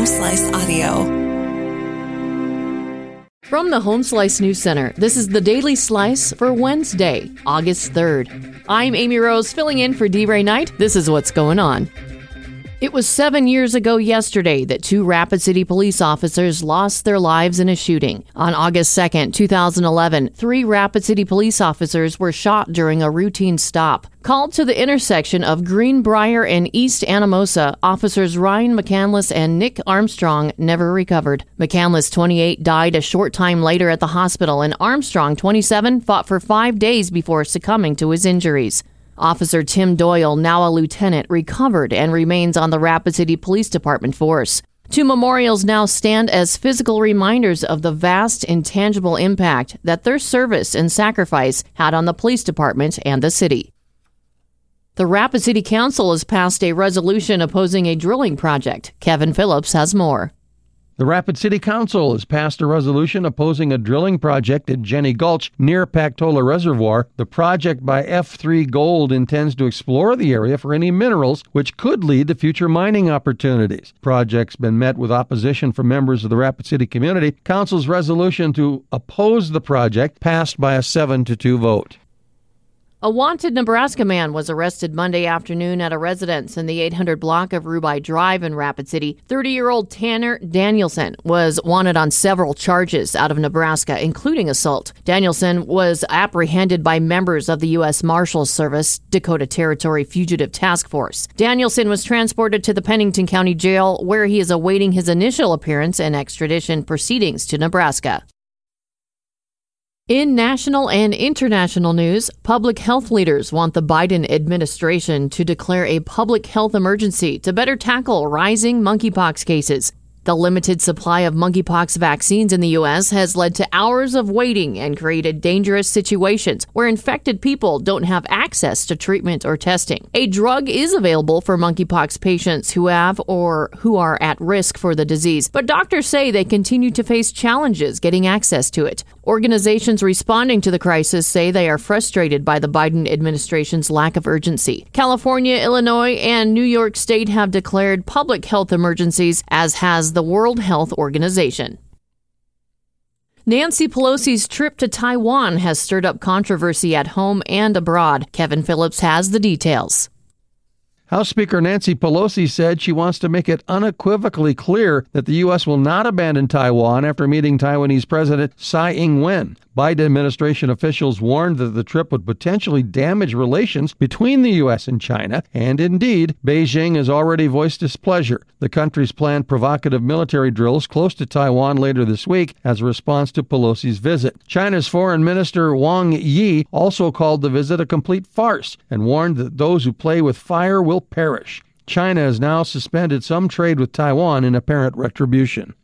Home Slice Audio. From the Home Slice News Center, this is the Daily Slice for Wednesday, August 3rd. I'm Amy Rose filling in for D. Ray Knight. This is what's going on. It was seven years ago yesterday that two Rapid City police officers lost their lives in a shooting. On August 2nd, 2011, three Rapid City police officers were shot during a routine stop. Called to the intersection of Greenbrier and East Anamosa, officers Ryan McCandless and Nick Armstrong never recovered. McCandless, 28, died a short time later at the hospital, and Armstrong, 27, fought for five days before succumbing to his injuries. Officer Tim Doyle, now a lieutenant, recovered and remains on the Rapid City Police Department force. Two memorials now stand as physical reminders of the vast intangible impact that their service and sacrifice had on the police department and the city. The Rapid City Council has passed a resolution opposing a drilling project. Kevin Phillips has more. The Rapid City Council has passed a resolution opposing a drilling project at Jenny Gulch near Pactola Reservoir. The project by F3 Gold intends to explore the area for any minerals which could lead to future mining opportunities. Project's been met with opposition from members of the Rapid City community. Council's resolution to oppose the project passed by a 7 to 2 vote. A wanted Nebraska man was arrested Monday afternoon at a residence in the 800 block of Ruby Drive in Rapid City. 30 year old Tanner Danielson was wanted on several charges out of Nebraska, including assault. Danielson was apprehended by members of the U.S. Marshals Service Dakota Territory Fugitive Task Force. Danielson was transported to the Pennington County Jail, where he is awaiting his initial appearance and extradition proceedings to Nebraska. In national and international news, public health leaders want the Biden administration to declare a public health emergency to better tackle rising monkeypox cases. The limited supply of monkeypox vaccines in the U.S. has led to hours of waiting and created dangerous situations where infected people don't have access to treatment or testing. A drug is available for monkeypox patients who have or who are at risk for the disease, but doctors say they continue to face challenges getting access to it. Organizations responding to the crisis say they are frustrated by the Biden administration's lack of urgency. California, Illinois, and New York State have declared public health emergencies, as has the World Health Organization. Nancy Pelosi's trip to Taiwan has stirred up controversy at home and abroad. Kevin Phillips has the details. House Speaker Nancy Pelosi said she wants to make it unequivocally clear that the U.S. will not abandon Taiwan after meeting Taiwanese President Tsai Ing wen. Biden administration officials warned that the trip would potentially damage relations between the U.S. and China, and indeed, Beijing has already voiced displeasure. The country's planned provocative military drills close to Taiwan later this week as a response to Pelosi's visit. China's Foreign Minister Wang Yi also called the visit a complete farce and warned that those who play with fire will perish. China has now suspended some trade with Taiwan in apparent retribution.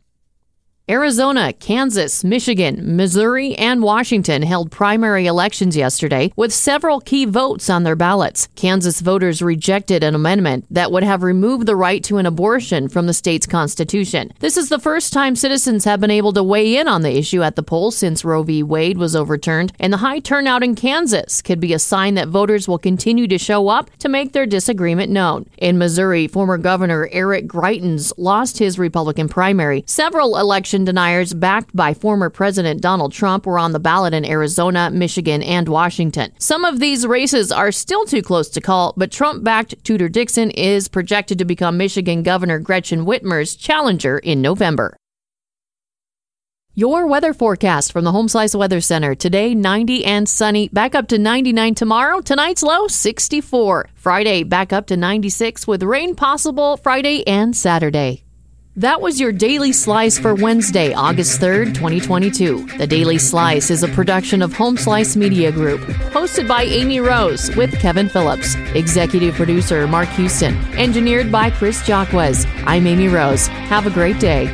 Arizona, Kansas, Michigan, Missouri, and Washington held primary elections yesterday with several key votes on their ballots. Kansas voters rejected an amendment that would have removed the right to an abortion from the state's constitution. This is the first time citizens have been able to weigh in on the issue at the polls since Roe v. Wade was overturned, and the high turnout in Kansas could be a sign that voters will continue to show up to make their disagreement known. In Missouri, former Governor Eric Greitens lost his Republican primary. Several elections election deniers backed by former President Donald Trump were on the ballot in Arizona, Michigan, and Washington. Some of these races are still too close to call, but Trump backed Tudor Dixon is projected to become Michigan Governor Gretchen Whitmer's challenger in November. Your weather forecast from the Home Slice Weather Center. Today, 90 and sunny. Back up to 99 tomorrow. Tonight's low, 64. Friday, back up to 96 with rain possible Friday and Saturday. That was your Daily Slice for Wednesday, August 3rd, 2022. The Daily Slice is a production of Home Slice Media Group, hosted by Amy Rose with Kevin Phillips, executive producer Mark Houston, engineered by Chris Jacquez. I'm Amy Rose. Have a great day.